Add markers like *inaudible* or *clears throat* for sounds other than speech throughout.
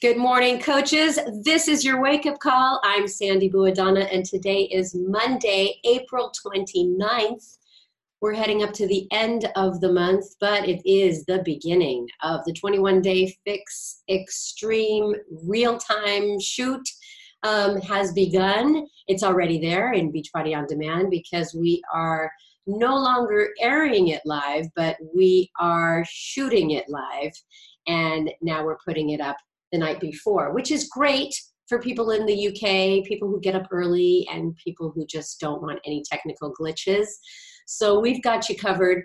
Good morning, coaches. This is your wake up call. I'm Sandy Buadana, and today is Monday, April 29th. We're heading up to the end of the month, but it is the beginning of the 21 day fix extreme real time shoot. Um, has begun. It's already there in Beachbody on Demand because we are no longer airing it live, but we are shooting it live. And now we're putting it up the night before, which is great for people in the UK, people who get up early, and people who just don't want any technical glitches. So we've got you covered.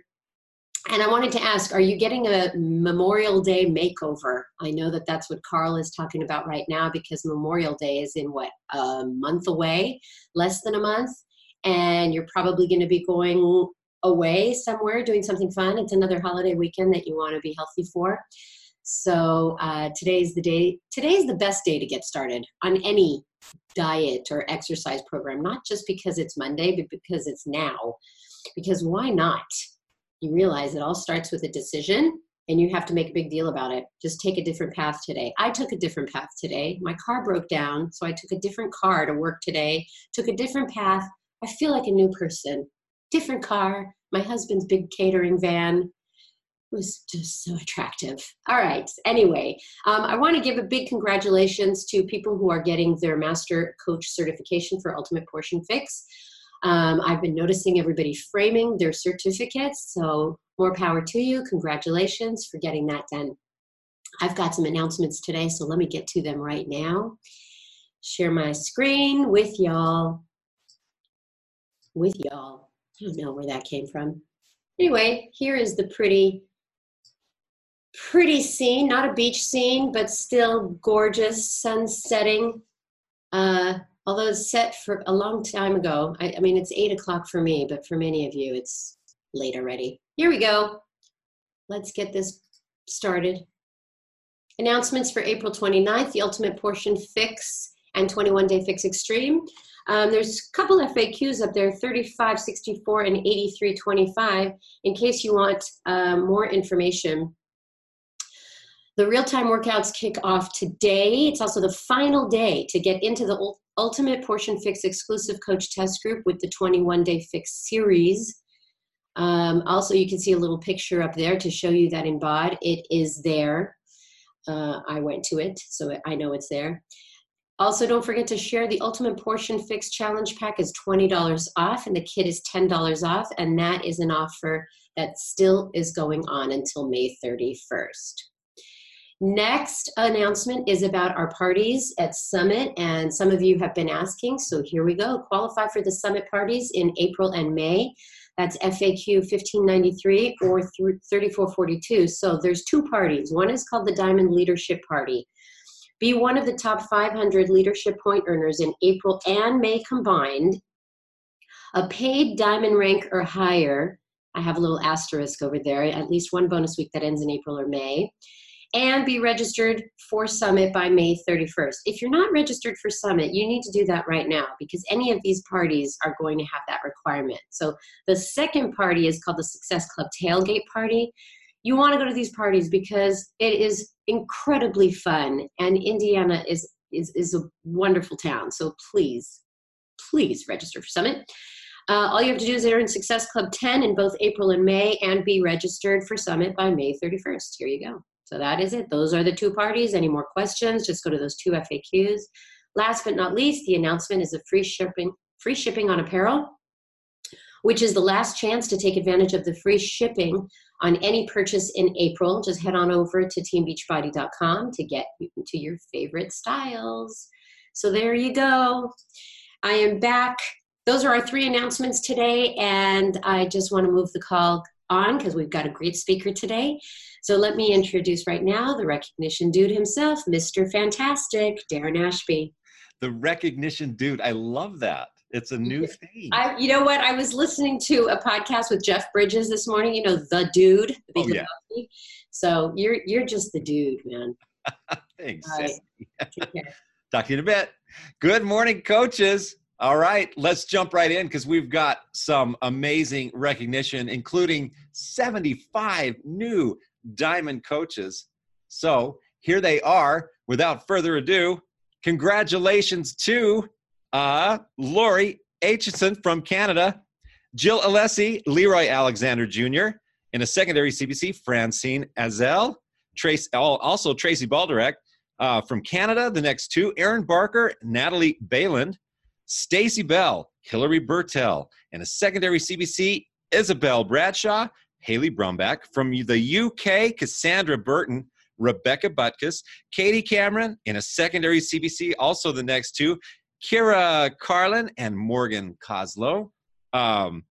And I wanted to ask, are you getting a Memorial Day makeover? I know that that's what Carl is talking about right now because Memorial Day is in what, a month away, less than a month. And you're probably going to be going away somewhere doing something fun. It's another holiday weekend that you want to be healthy for. So uh, today's the day. Today's the best day to get started on any diet or exercise program. Not just because it's Monday, but because it's now. Because why not? You realize it all starts with a decision, and you have to make a big deal about it. Just take a different path today. I took a different path today. My car broke down, so I took a different car to work today. Took a different path. I feel like a new person. Different car. My husband's big catering van was just so attractive. All right. Anyway, um, I want to give a big congratulations to people who are getting their master coach certification for Ultimate Portion Fix. Um, I've been noticing everybody framing their certificates, so more power to you. Congratulations for getting that done. I've got some announcements today, so let me get to them right now. Share my screen with y'all. With y'all. I don't know where that came from. Anyway, here is the pretty pretty scene, not a beach scene, but still gorgeous, sun setting. Uh, although it's set for a long time ago. I, I mean, it's eight o'clock for me, but for many of you, it's late already. Here we go. Let's get this started. Announcements for April 29th, the Ultimate Portion Fix and 21 Day Fix Extreme. Um, there's a couple FAQs up there, 3564 and 8325, in case you want um, more information the real time workouts kick off today. It's also the final day to get into the Ultimate Portion Fix exclusive coach test group with the 21 day fix series. Um, also, you can see a little picture up there to show you that in BOD. It is there. Uh, I went to it, so I know it's there. Also, don't forget to share the Ultimate Portion Fix Challenge Pack is $20 off, and the kit is $10 off, and that is an offer that still is going on until May 31st. Next announcement is about our parties at Summit, and some of you have been asking, so here we go. Qualify for the Summit parties in April and May. That's FAQ 1593 or 3442. So there's two parties. One is called the Diamond Leadership Party. Be one of the top 500 leadership point earners in April and May combined. A paid diamond rank or higher. I have a little asterisk over there, at least one bonus week that ends in April or May and be registered for Summit by May 31st. If you're not registered for Summit, you need to do that right now because any of these parties are going to have that requirement. So the second party is called the Success Club Tailgate Party. You want to go to these parties because it is incredibly fun and Indiana is is, is a wonderful town. So please, please register for Summit. Uh, all you have to do is enter in Success Club 10 in both April and May and be registered for Summit by May 31st. Here you go. So that is it. Those are the two parties. Any more questions? Just go to those two FAQs. Last but not least, the announcement is a free shipping, free shipping on apparel, which is the last chance to take advantage of the free shipping on any purchase in April. Just head on over to teambeachbody.com to get to your favorite styles. So there you go. I am back. Those are our three announcements today, and I just want to move the call on because we've got a great speaker today. So let me introduce right now the recognition dude himself, Mr. Fantastic, Darren Ashby. The recognition dude. I love that. It's a new *laughs* thing. I, you know what? I was listening to a podcast with Jeff Bridges this morning. You know, the dude. The oh, yeah. So you're you're just the dude, man. *laughs* Thanks. Right. *laughs* Talk to you in a bit. Good morning, coaches. All right, let's jump right in because we've got some amazing recognition, including 75 new diamond coaches. So here they are. Without further ado, congratulations to uh, Lori Aitchison from Canada, Jill Alessi, Leroy Alexander Jr., in a secondary CBC, Francine Azel, Trace, also Tracy Balderek uh, from Canada, the next two, Aaron Barker, Natalie Bayland, Stacy Bell, Hillary Bertel, and a secondary CBC, Isabel Bradshaw, Haley Brumback. From the UK, Cassandra Burton, Rebecca Butkus, Katie Cameron, in a secondary CBC, also the next two, Kira Carlin and Morgan Coslow. Um,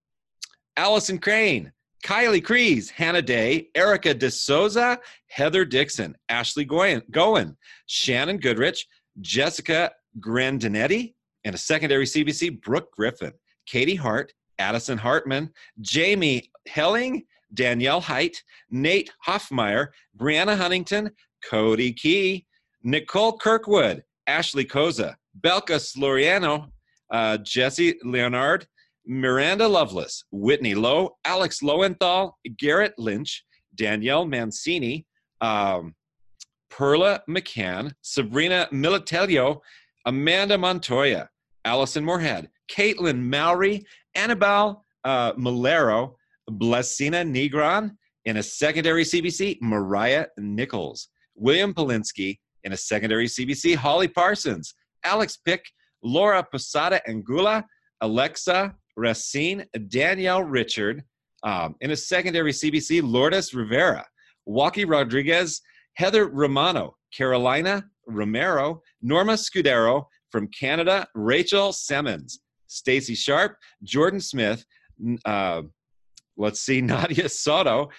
Allison Crane, Kylie Crees, Hannah Day, Erica DeSouza, Heather Dixon, Ashley Goen, Shannon Goodrich, Jessica Grandinetti, and a secondary CBC, Brooke Griffin, Katie Hart, Addison Hartman, Jamie Helling, Danielle Height, Nate Hoffmeyer, Brianna Huntington, Cody Key, Nicole Kirkwood, Ashley Koza, Belka Sloriano, uh, Jesse Leonard, Miranda Lovelace, Whitney Lowe, Alex Lowenthal, Garrett Lynch, Danielle Mancini, um, Perla McCann, Sabrina Militello, Amanda Montoya, Allison Moorhead, Caitlin Mowry, Annabelle uh, Malero, Blessina Negron, in a secondary CBC, Mariah Nichols, William Polinsky, in a secondary CBC, Holly Parsons, Alex Pick, Laura Posada Angula, Alexa Racine, Danielle Richard, um, in a secondary CBC, Lourdes Rivera, Joaquin Rodriguez, Heather Romano, Carolina Romero, Norma Scudero from Canada, Rachel Simmons, Stacy Sharp, Jordan Smith, uh, let's see, *laughs* Nadia Soto,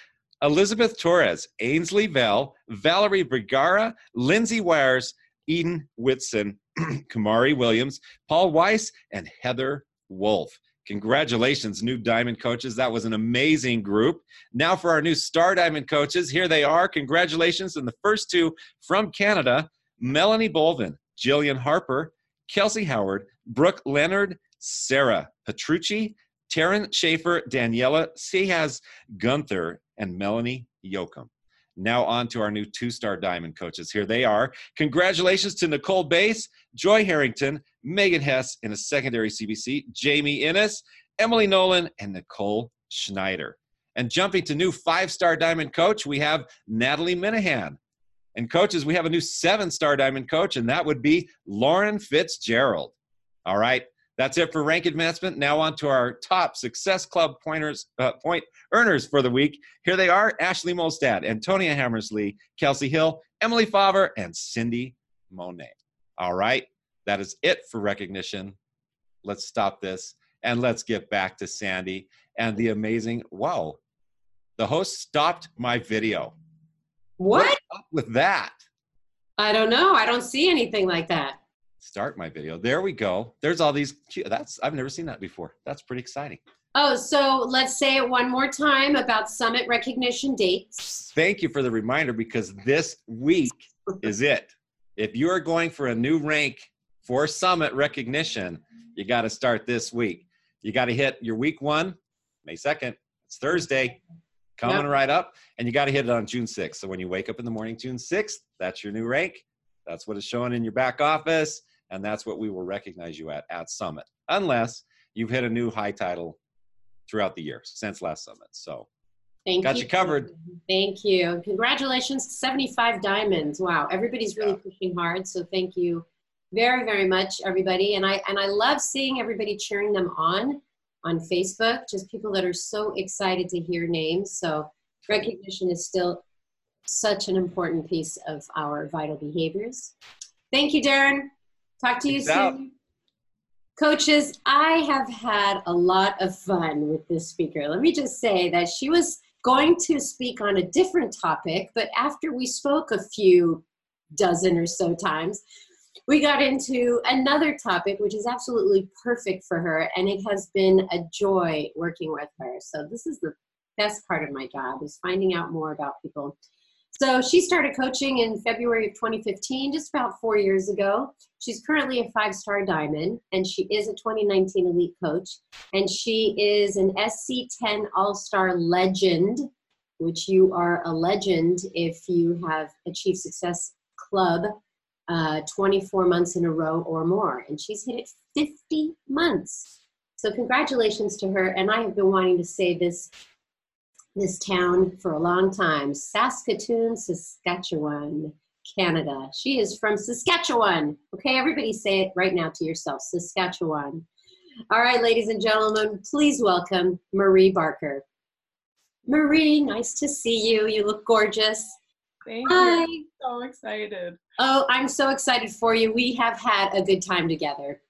Elizabeth Torres, Ainsley Vell, Valerie Vergara, Lindsay Wires, Eden Whitson, *clears throat* Kamari Williams, Paul Weiss, and Heather Wolf. Congratulations, new Diamond coaches. That was an amazing group. Now, for our new Star Diamond coaches, here they are. Congratulations. And the first two from Canada Melanie Bolvin, Jillian Harper, Kelsey Howard, Brooke Leonard, Sarah Petrucci, Taryn Schaefer, Daniela Seahaz Gunther, and Melanie Yoakum. Now on to our new two-star diamond coaches. Here they are. Congratulations to Nicole Bass, Joy Harrington, Megan Hess in a secondary CBC, Jamie Innes, Emily Nolan, and Nicole Schneider. And jumping to new five-star diamond coach, we have Natalie Minahan. And coaches, we have a new seven-star diamond coach, and that would be Lauren Fitzgerald. All right, that's it for rank advancement. Now on to our top Success Club pointers, uh, point earners for the week. Here they are: Ashley Molstad, Antonia Hammersley, Kelsey Hill, Emily Favre, and Cindy Monet. All right, that is it for recognition. Let's stop this and let's get back to Sandy and the amazing. Wow, the host stopped my video. What? With that? I don't know. I don't see anything like that start my video. There we go. There's all these. That's I've never seen that before. That's pretty exciting. Oh, so let's say it one more time about summit recognition dates. Thank you for the reminder because this week is it. If you are going for a new rank for summit recognition, you got to start this week. You got to hit your week one, May 2nd. It's Thursday, coming yep. right up, and you got to hit it on June 6th. So when you wake up in the morning, June 6th, that's your new rank. That's what is showing in your back office and that's what we will recognize you at at Summit, unless you've hit a new high title throughout the year since last Summit. So, Thank got you. you covered. Thank you. Congratulations, 75 diamonds. Wow, everybody's really yeah. pushing hard. So thank you very, very much, everybody. And I and I love seeing everybody cheering them on on Facebook. Just people that are so excited to hear names. So recognition is still such an important piece of our vital behaviors. Thank you, Darren. Talk to you soon. Out. Coaches, I have had a lot of fun with this speaker. Let me just say that she was going to speak on a different topic, but after we spoke a few dozen or so times, we got into another topic which is absolutely perfect for her and it has been a joy working with her so this is the best part of my job is finding out more about people so she started coaching in February of 2015, just about four years ago. She's currently a five star diamond, and she is a 2019 elite coach. And she is an SC10 All Star legend, which you are a legend if you have achieved success club uh, 24 months in a row or more, and she's hit it 50 months. So congratulations to her. And I have been wanting to say this this town for a long time, Saskatoon, Saskatchewan, Canada. She is from Saskatchewan. Okay, everybody say it right now to yourself, Saskatchewan. All right, ladies and gentlemen, please welcome Marie Barker. Marie, nice to see you. You look gorgeous. Thank Hi. you. So excited. Oh, I'm so excited for you. We have had a good time together.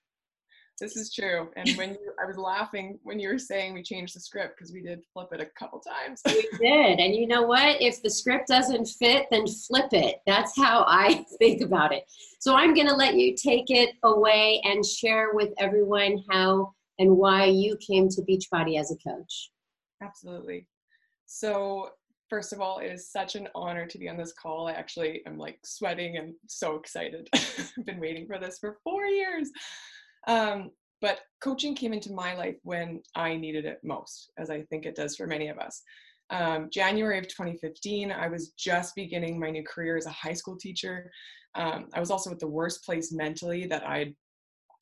This is true. And when you, I was laughing when you were saying we changed the script because we did flip it a couple times. we did. And you know what? If the script doesn't fit, then flip it. That's how I *laughs* think about it. So I'm going to let you take it away and share with everyone how and why you came to Beachbody as a coach. Absolutely. So first of all, it is such an honor to be on this call. I actually am like sweating and so excited. *laughs* I've been waiting for this for four years. Um, but coaching came into my life when I needed it most, as I think it does for many of us. Um, January of 2015, I was just beginning my new career as a high school teacher. Um, I was also at the worst place mentally that I'd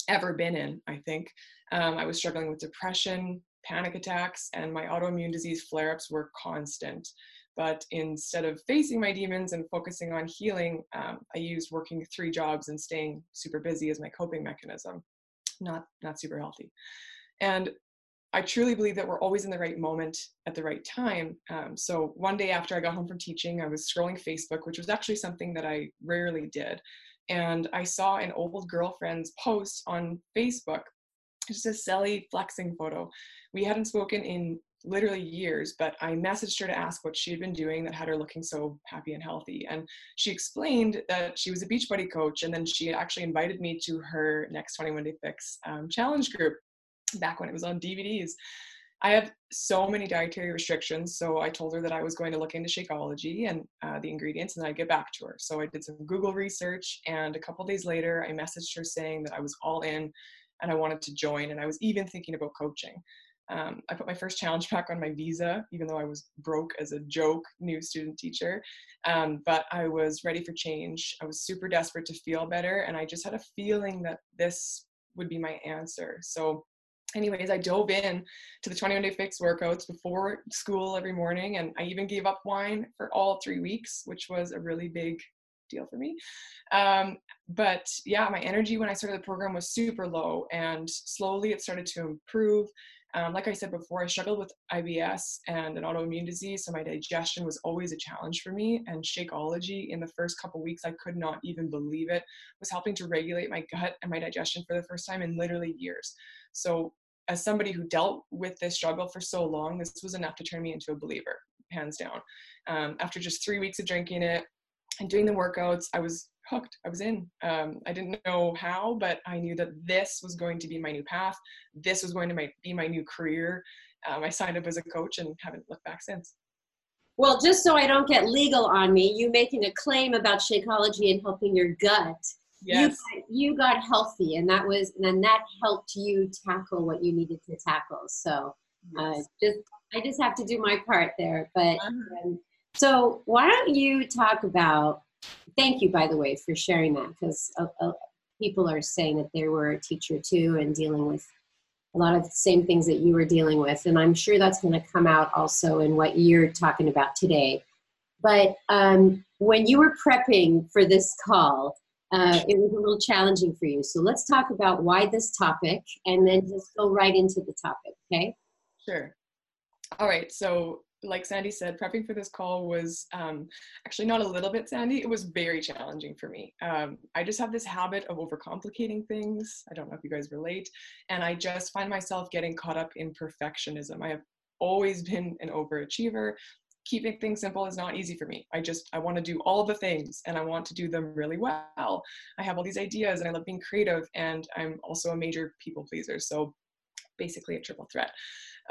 ever been in, I think. Um, I was struggling with depression, panic attacks, and my autoimmune disease flare ups were constant. But instead of facing my demons and focusing on healing, um, I used working three jobs and staying super busy as my coping mechanism not not super healthy. And i truly believe that we're always in the right moment at the right time. Um, so one day after i got home from teaching i was scrolling facebook which was actually something that i rarely did. And i saw an old girlfriend's post on facebook just a silly flexing photo we hadn't spoken in literally years, but I messaged her to ask what she had been doing that had her looking so happy and healthy. And she explained that she was a Beachbody coach, and then she actually invited me to her next 21 Day Fix um, challenge group back when it was on DVDs. I have so many dietary restrictions, so I told her that I was going to look into Shakeology and uh, the ingredients, and I'd get back to her. So I did some Google research, and a couple days later, I messaged her saying that I was all in and I wanted to join, and I was even thinking about coaching. Um, I put my first challenge *laughs* pack on my visa, even though I was broke as a joke new student teacher. Um, but I was ready for change. I was super desperate to feel better, and I just had a feeling that this would be my answer. So, anyways, I dove in to the 21 day fix workouts before school every morning, and I even gave up wine for all three weeks, which was a really big deal for me. Um, but yeah, my energy when I started the program was super low, and slowly it started to improve. Um, like I said before, I struggled with IBS and an autoimmune disease, so my digestion was always a challenge for me. And Shakeology, in the first couple weeks, I could not even believe it, was helping to regulate my gut and my digestion for the first time in literally years. So, as somebody who dealt with this struggle for so long, this was enough to turn me into a believer, hands down. Um, after just three weeks of drinking it and doing the workouts, I was hooked. I was in. Um, I didn't know how, but I knew that this was going to be my new path. This was going to my, be my new career. Um, I signed up as a coach and haven't looked back since. Well, just so I don't get legal on me, you making a claim about Shakeology and helping your gut. Yes. You, you got healthy, and that was, and then that helped you tackle what you needed to tackle. So, uh, just I just have to do my part there. But uh-huh. um, so, why don't you talk about thank you, by the way, for sharing that because uh, uh, people are saying that they were a teacher too and dealing with a lot of the same things that you were dealing with. And I'm sure that's going to come out also in what you're talking about today. But um, when you were prepping for this call, uh, it was a little challenging for you. So let's talk about why this topic and then just go right into the topic, okay? Sure. All right. So like Sandy said, prepping for this call was um, actually not a little bit Sandy. It was very challenging for me. Um, I just have this habit of overcomplicating things. I don't know if you guys relate. And I just find myself getting caught up in perfectionism. I have always been an overachiever. Keeping things simple is not easy for me. I just, I want to do all the things and I want to do them really well. I have all these ideas and I love being creative and I'm also a major people pleaser. So basically a triple threat.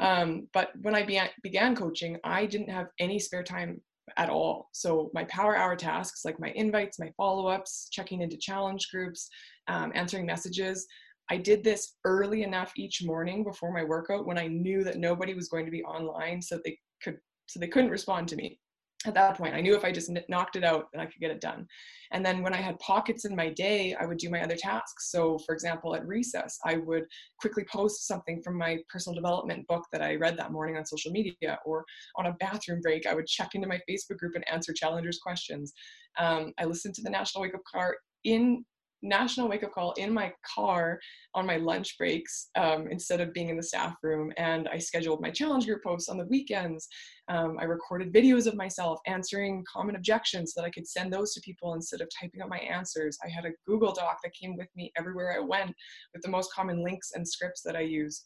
Um, but when I began, began coaching, I didn't have any spare time at all. So my power hour tasks, like my invites, my follow-ups, checking into challenge groups, um, answering messages, I did this early enough each morning before my workout when I knew that nobody was going to be online, so they could so they couldn't respond to me. At that point. I knew if I just knocked it out, then I could get it done. And then when I had pockets in my day, I would do my other tasks. So, for example, at recess, I would quickly post something from my personal development book that I read that morning on social media, or on a bathroom break, I would check into my Facebook group and answer challengers' questions. Um, I listened to the National Wake Up Call in national wake up call in my car on my lunch breaks um, instead of being in the staff room. And I scheduled my challenge group posts on the weekends. Um, I recorded videos of myself answering common objections so that I could send those to people instead of typing up my answers. I had a Google Doc that came with me everywhere I went with the most common links and scripts that I use.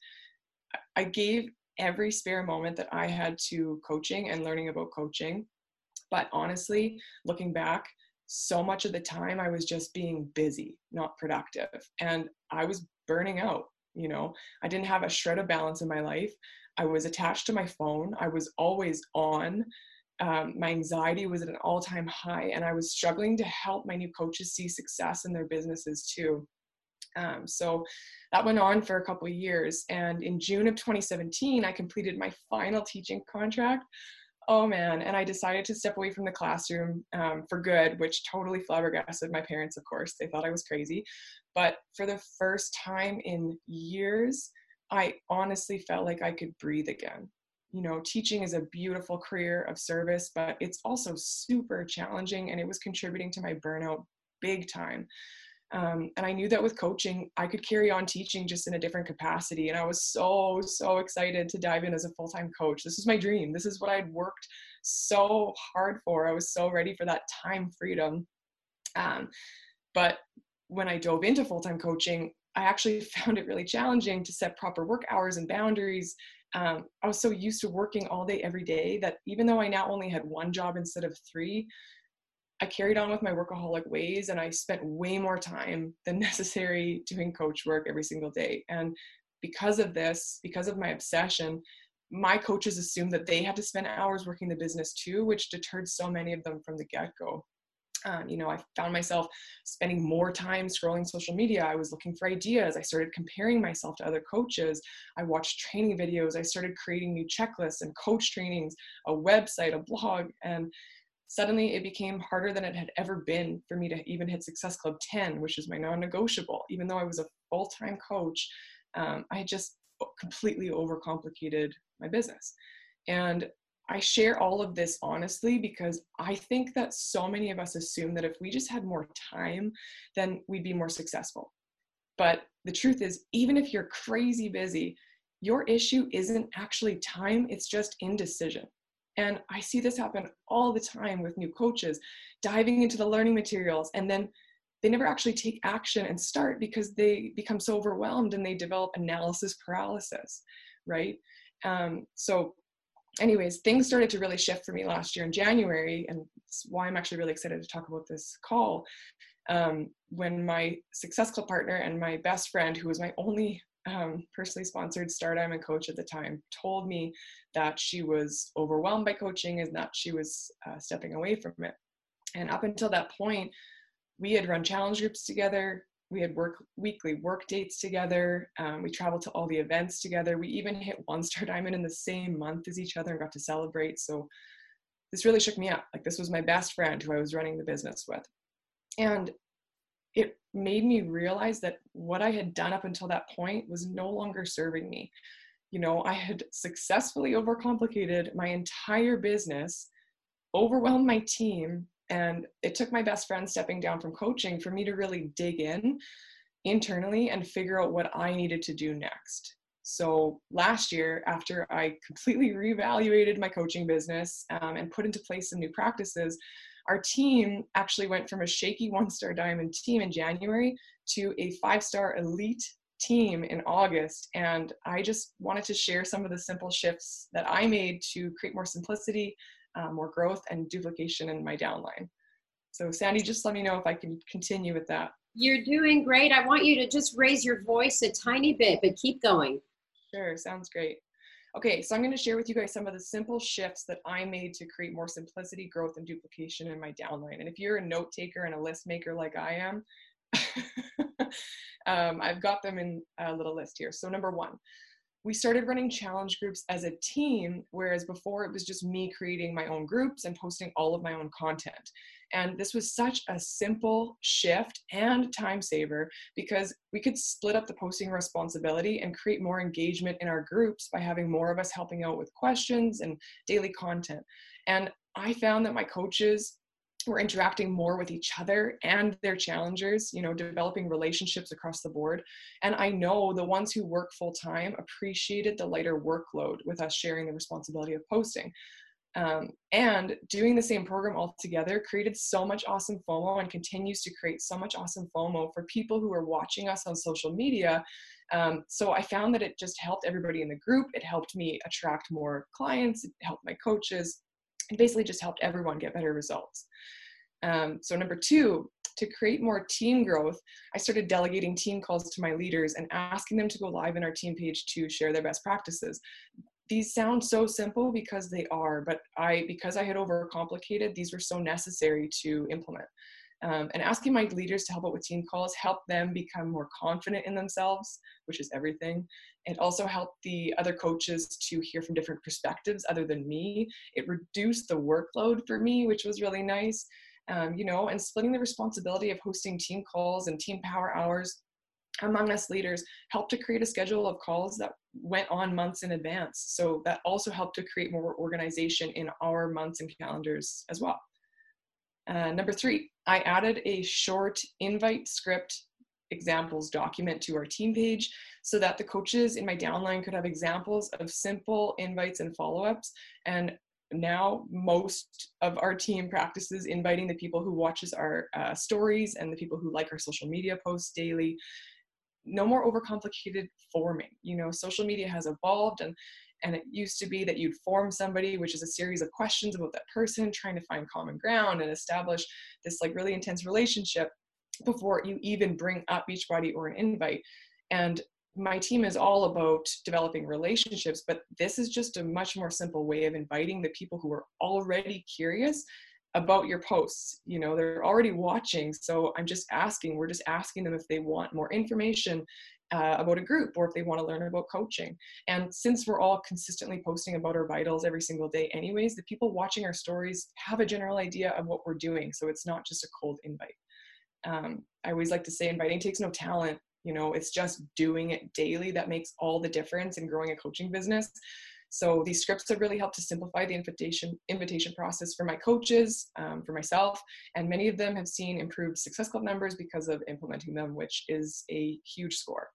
I gave every spare moment that I had to coaching and learning about coaching. But honestly, looking back, so much of the time I was just being busy, not productive. And I was burning out. You know, I didn't have a shred of balance in my life. I was attached to my phone. I was always on. Um, my anxiety was at an all time high, and I was struggling to help my new coaches see success in their businesses too. Um, so that went on for a couple of years. And in June of 2017, I completed my final teaching contract oh man. And i decided to step away from the classroom um, for good which totally flabbergasted my parents of course. They thought i was crazy. But for the first time in years i honestly felt like i could breathe again. You know teaching is a beautiful career of service but it's also super challenging and it was contributing to my burnout big time um, and I knew that with coaching, I could carry on teaching just in a different capacity. And I was so, so excited to dive in as a full time coach. This was my dream. This is what I'd worked so hard for. I was so ready for that time freedom. Um, but when I dove into full time coaching, I actually *laughs* found it really challenging to set proper work hours and boundaries. Um, I was so used to working all day, every day that even though I now only had one job instead of three, I carried on with my workaholic ways and I spent way more time than *laughs* necessary doing coach work every single day. And because of this, because of my obsession, my coaches assumed that they had to spend hours working the business too, which deterred so many of them from the get go. Um, you know, I found myself spending more time scrolling social media. I was looking for ideas. I started comparing myself to other coaches. I watched training videos. I started creating new checklists and coach trainings, a website, a blog. And suddenly it became harder than it had ever been for me to even hit Success Club 10, which is my non negotiable. Even though I was a full time coach, um, I just completely overcomplicated my business. And I share all of this honestly because I think that so many of us assume that if we just had more time, then we'd be more successful. But the truth is, even if you're crazy busy, your issue isn't actually time, it's just indecision. And I see this happen all the time with new coaches diving into the learning materials and then they never actually take action and start because they become so overwhelmed and they develop analysis paralysis, right? Um, so, anyways, things started to really shift for me last year in January, and why I'm actually really excited to talk about this call. Um, when my Success Club partner and my best friend, who was my only um, personally sponsored Star Diamond coach at the time, told me that she was overwhelmed by coaching and that she was uh, stepping away from it. And up until that point, we had run challenge groups together. We had work weekly work dates together. Um, we traveled to all the events together. We even hit one star diamond in the same month as each other and got to celebrate. So this really shook me up. Like this was my best friend who I was running the business with. And it made me realize that what I had done up until that point was no longer serving me. You know, I had successfully overcomplicated my entire business, overwhelmed my team, and it took my best friend stepping down from coaching for me to really dig in internally and figure out what I needed to do next. So last year, after I completely reevaluated my coaching business um, and put into place some new practices, our team actually went from a shaky one star diamond team in January to a five star elite team in August. And I just wanted to share some of the simple shifts that I made to create more simplicity, uh, more growth, and duplication in my downline. So, Sandy, just let me know if I can continue with that. You're doing great. I want you to just raise your voice a tiny bit, but keep going. Sure, sounds great. Okay, so I'm to share with you guys some of the simple shifts that I made to create more simplicity, growth, and duplication in my downline. And if you're a note taker and a list maker like I am, *laughs* um, I've got them in a little list here. So, number one, we started running challenge groups as a team, whereas before it was just me creating my own groups and posting all of my own content. And this was such a simple shift and time saver because we could split up the posting responsibility and create more engagement in our groups by having more of us helping out with questions and daily content. And I found that my coaches were interacting more with each other and their challengers, you know, developing relationships across the board. And I know the ones who work full time appreciated the lighter workload with us sharing the responsibility of posting. Um, and doing the same program all together created so much awesome FOMO and continues to create so much awesome FOMO for people who are watching us on social media. Um, so I found that it just helped everybody in the group. It helped me attract more clients, it helped my coaches, and basically just helped everyone get better results. Um, so number two, to create more team growth, I started delegating team calls to my leaders and asking them to go live in our team page to share their best practices. These sound so simple because they are, but I, because I had overcomplicated, these were so necessary to implement. Um, and asking my leaders to help out with team calls helped them become more confident in themselves, which is everything. It also helped the other coaches to hear from different perspectives other than me. It reduced the workload for me, which was really nice um, you know, and splitting the responsibility of hosting team calls and team power hours among us leaders helped to create a schedule of calls that went on months in advance. So that also helped to create more organization in our months and calendars as well. Uh, number three, I added a short invite script examples document to our team page so that the coaches in my downline could have examples of simple invites and follow-ups. And now most of our team practices inviting the people who watches our uh, stories and the people who like our social media posts daily. No more overcomplicated forming you know social media has evolved and and it used to be that you'd form somebody which is a series of questions about that person trying to find common ground and establish this like really intense relationship before you even bring up beachbody or an invite and my team is all about developing relationships, but this is just a much more simple way of inviting the people who are already curious about your posts. You know, they're already watching. So I'm just asking, we're just asking them if they want more information uh, about a group or if they want to learn about coaching. And since we're all consistently posting about our vitals every single day, anyways, the people watching our stories have a general idea of what we're doing. So it's not just a cold invite. Um, I always like to say inviting takes no talent you know it's just doing it daily that makes all the difference in growing a coaching business so these scripts have really helped to simplify the invitation invitation process for my coaches um, for myself and many of them have seen improved success club numbers because of implementing them which is a huge score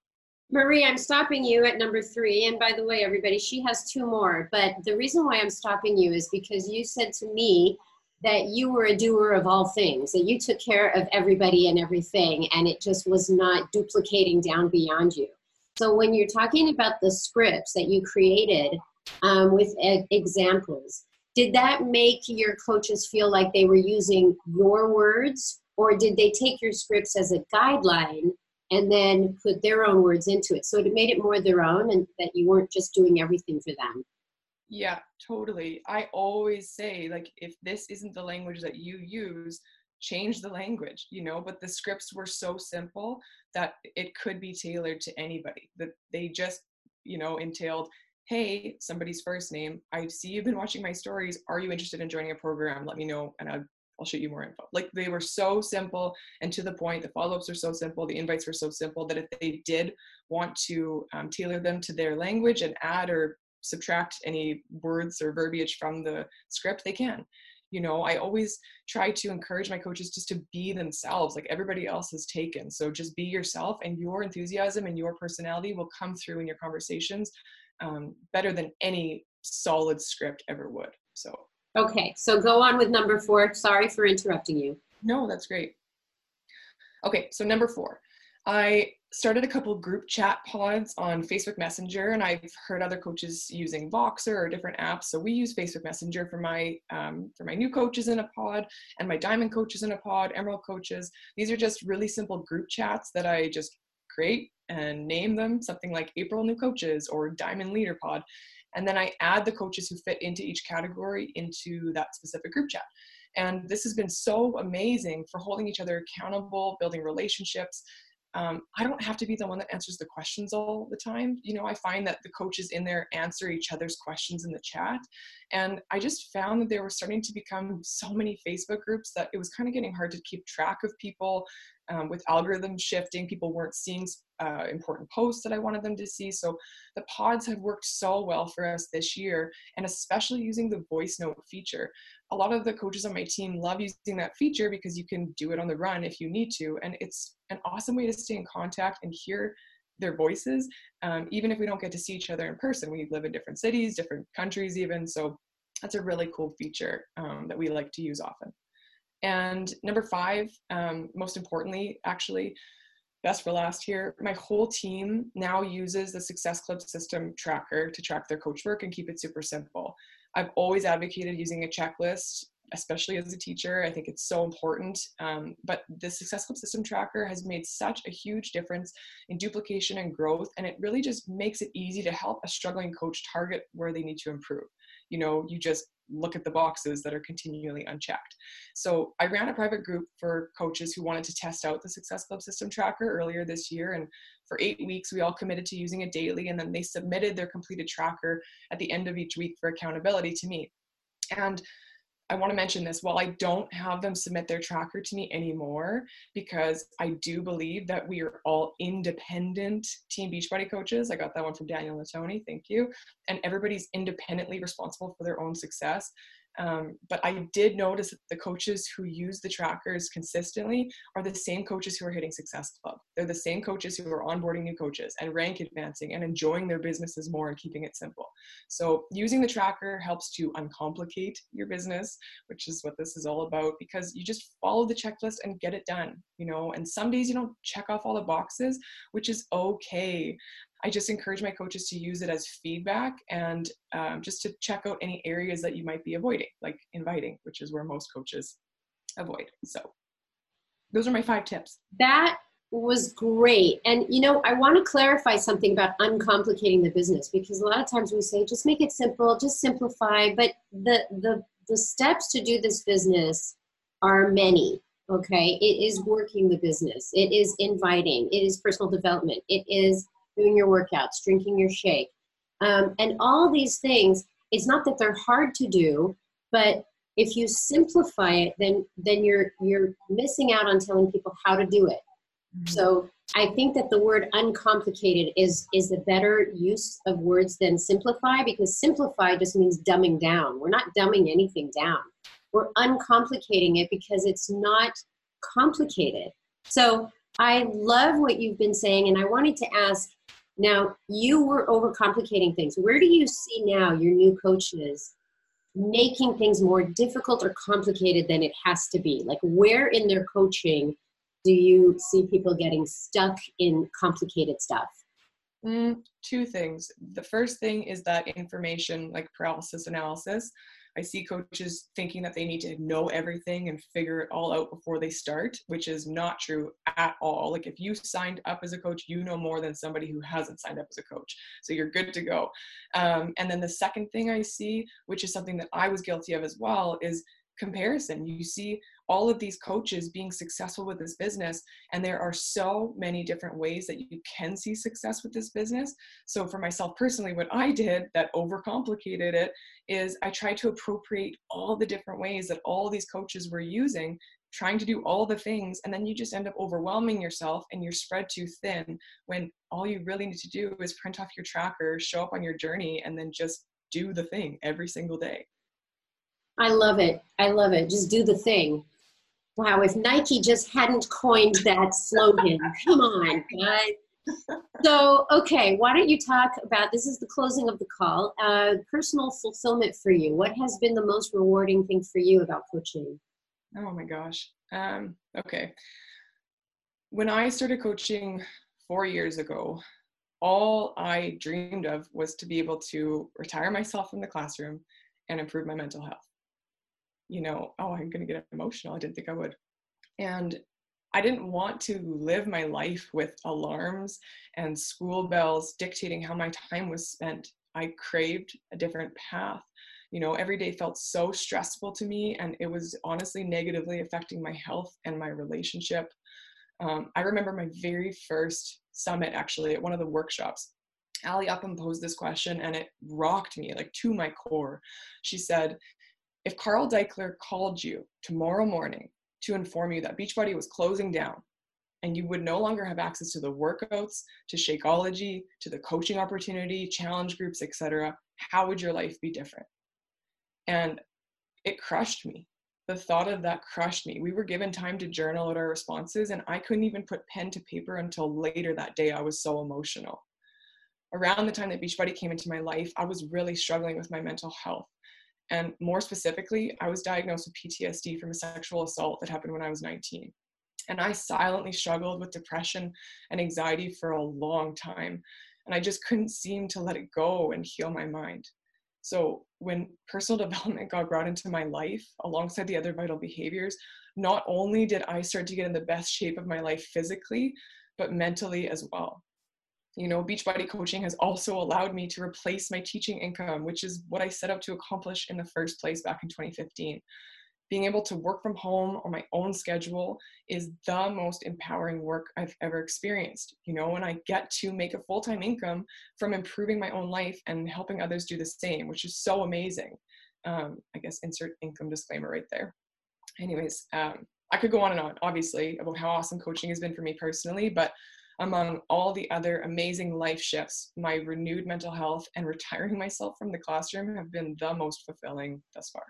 Marie, I'm stopping you at number three. And by the way, everybody, she has two more. But the reason why I'm stopping you is because you said to me that you were a doer of all things, that you took care of everybody and everything, and it just was not duplicating down beyond you. So when you're talking about the scripts that you created um, with examples, did that make your coaches feel like they were using your words, or did they take your scripts as a guideline and then put their own words into it? So it made it more their own, and that you weren't just doing everything for them. Yeah, totally. I always say, like, if this isn't the language that you use, change the language, you know. But the scripts were so simple that it could be tailored to anybody. That they just, you know, entailed, hey, somebody's first name. I see you've been watching my stories. Are you interested in joining a program? Let me know, and I'll I'll shoot you more info. Like they were so simple and to the point. The follow ups are so simple. The invites were so simple that if they did want to um, tailor them to their language and add or subtract any words or verbiage from the script, they can. You know, I always try to encourage my coaches just to be themselves, like everybody else has taken. So just be yourself, and your enthusiasm and your personality will come through in your conversations um, better than any solid script ever would. So, okay, so go on with number four. Sorry for interrupting you. No, that's great. Okay, so number four, I started a couple group chat pods on Facebook Messenger, and I've heard other coaches using Voxer or different apps. So we use Facebook Messenger for my um, for my new coaches in a pod and my diamond coaches in a pod, emerald coaches. These are just really simple group chats that I just create and name them something like April new coaches or diamond leader pod, and then I add the coaches who fit into each category into that specific group chat. And this has been so amazing for holding each other accountable, building relationships um, I don't have to be the one that answers the questions all the time. You know, I find that the coaches in there answer each other's questions in the chat. And I just found that there were starting to become so many Facebook groups that it was kind of getting hard to keep track of people. Um, with algorithm shifting, people weren't seeing uh, important posts that I wanted them to see. So the pods have worked so well for us this year, and especially using the voice note feature a lot of the coaches on my team love using that feature because you can do it on the run if you need to. And it's an awesome way to stay in contact and hear their voices, um, even if we don't get to see each other in person. We live in different cities, different countries, even. So that's a really cool feature um, that we like to use often. And number five, um, most importantly, actually, best for last here, my whole team now uses the Success Club system tracker to track their coach work and keep it super simple. I've always advocated using a checklist, especially as a teacher. I think it's so important. Um, but the Success Club System Tracker has made such a huge difference in duplication and growth, and it really just makes it easy to help a struggling coach target where they need to improve. You know, you just look at the boxes that are continually unchecked. So I ran a private group for coaches who wanted to test out the Success Club System Tracker earlier this year. And for eight weeks, we all committed to using it daily. And then they submitted their completed tracker at the end of each week for accountability to me. And I want to mention this while I don't have them submit their tracker to me anymore, because I do believe that we are all independent Team Beachbody coaches. I got that one from Daniel Natoni, thank you. And everybody's independently responsible for their own success. Um, but I did notice that the coaches who use the trackers consistently are the same coaches who are hitting Success Club. They're the same coaches who are onboarding new coaches and rank advancing and enjoying their businesses more and keeping it simple. So using the tracker helps to uncomplicate your business, which is what this is all about, because you just follow the checklist and get it done, you know, and some days you don't check off all the boxes, which is okay. I just encourage my coaches to use it as feedback and um, just to check out any areas that you might be avoiding, like inviting, which is where most coaches avoid. So those are my five tips. That was great. And you know, I want to clarify something about uncomplicating the business because a lot of times we say just make it simple, just simplify, but the the the steps to do this business are many. Okay, it is working the business. It is inviting. It is personal development. It is doing your workouts, drinking your shake. Um, and all these things, it's not that they're hard to do, but if you simplify it, then then you're you're missing out on telling people how to do it. Mm-hmm. So I think that the word uncomplicated is is a better use of words than simplify because simplify just means dumbing down. We're not dumbing anything down. We're uncomplicating it because it's not complicated. So I love what you've been saying, and I wanted to ask now, you were overcomplicating things. Where do you see now your new coaches making things more difficult or complicated than it has to be? Like, where in their coaching do you see people getting stuck in complicated stuff? Mm, two things. The first thing is that information, like paralysis analysis. I see coaches thinking that they need to know everything and figure it all out before they start, which is not true at all. Like if you signed up as a coach, you know more than somebody who hasn't signed up as a coach. So you're good to go. Um, and then the second thing I see, which is something that I was guilty of as well, is comparison. You see all of these coaches being successful with this business, and there are so many different ways that you can see success with this business. So, for myself personally, what I did that overcomplicated it is I tried to appropriate all the different ways that all these coaches were using trying to do all the things and then you just end up overwhelming yourself and you're spread too thin when all you really need to do is print off your tracker show up on your journey and then just do the thing every single day I love it. I love it. Just do the thing. Wow, if Nike just hadn't coined that slogan, come on, guys. So, okay, why don't you talk about this? Is the closing of the call. Uh, personal fulfillment for you. What has been the most rewarding thing for you about coaching? Oh my gosh. Um, okay. When I started coaching four years ago, all I dreamed of was to be able to retire myself from the classroom and improve my mental health you know, oh, I'm going to get emotional. I didn't think I would. And I didn't want to live my life with alarms and school bells dictating how my time was spent. I craved a different path. You know, every day felt so stressful to me, and it was honestly negatively affecting my health and my relationship. Um, I remember my very first summit actually at one of the workshops. Ali Upham posed this question and it rocked me like to my core. She said, if Carl Daikeler called you tomorrow morning to inform you that Beachbody was closing down and you would no longer have access to the workouts, to Shakeology, to the coaching opportunity, challenge groups, etc., how would your life be different? And it crushed me. The thought of that crushed me. We were given time to journal out our responses, and I couldn't even put pen to paper until later that day. I was so emotional. Around the time that Beachbody came into my life, I was really struggling with my mental health. And more specifically, I was diagnosed with PTSD from a sexual assault that happened when I was 19. And I silently struggled with depression and anxiety for a long time. And I just couldn't seem to let it go and heal my mind. So when personal *laughs* development got brought into my life alongside the other vital behaviors, not only did I start to get in the best shape of my life physically, but mentally as well. You know, Beachbody coaching has also allowed me to replace my teaching income, which is what I set out to accomplish in the first place back in 2015 being able to work from home on my own schedule is the most empowering work I've ever experienced. You know, and I get to make a full time income from improving my own life and helping others do the same, which is so amazing. Um, I guess insert income disclaimer right there. Anyways, um, I could go on and on, obviously, about how awesome coaching has been for me personally, but among all the other amazing life shifts, my renewed mental health and *laughs* retiring myself from the classroom have been the most fulfilling thus far.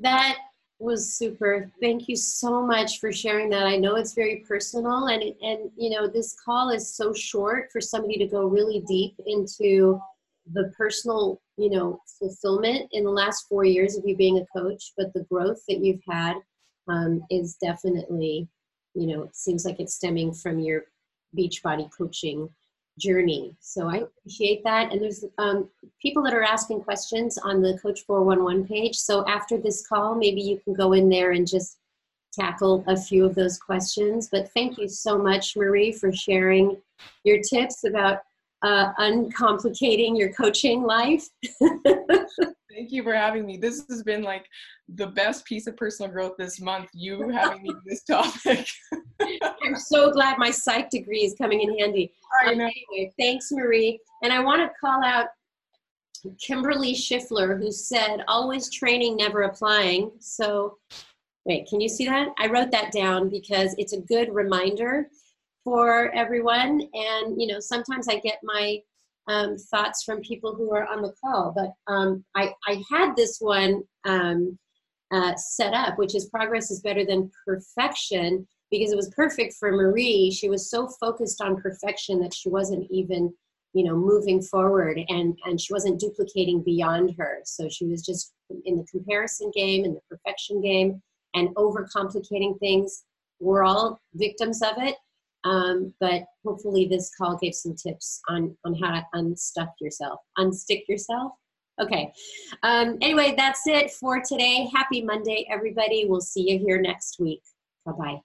That was super. Thank you so much for sharing that. I know it's very personal, and and you know this call is so short for somebody to go really deep into the personal, you know, fulfillment in the last four years of you being a coach, but the growth that you've had um, is definitely, you know, it seems like it's stemming from your Beachbody coaching journey. So I appreciate that. And there's um, people that are asking questions on the Coach 411 page. So after this call, maybe you can go in there and just tackle a few of those questions. But thank you so much, Marie, for sharing your tips about uh, uncomplicating your coaching life. *laughs* Thank you for having me. This has been like the best piece of personal growth this month. You having me this topic. *laughs* I'm so glad my psych degree is coming in handy. I know. Um, anyway, thanks, Marie. And I want to call out Kimberly Schiffler, who said, always training, never applying. So, wait, can you see that? I wrote that down because it's a good reminder for everyone. And, you know, sometimes I get my um, thoughts from people who are on the call. But um, I, I had this one um, uh, set up, which is progress is better than perfection, because it was perfect for Marie. She was so focused on perfection that she wasn't even, you know, moving forward and, and she wasn't duplicating beyond her. So she was just in the comparison game, in the perfection game, and overcomplicating things. We're all victims of it um, but hopefully this call gave some tips on, on how to unstuck yourself, unstick yourself. Okay. Um, anyway, that's it for today. Happy Monday, everybody. We'll see you here next week. Bye bye.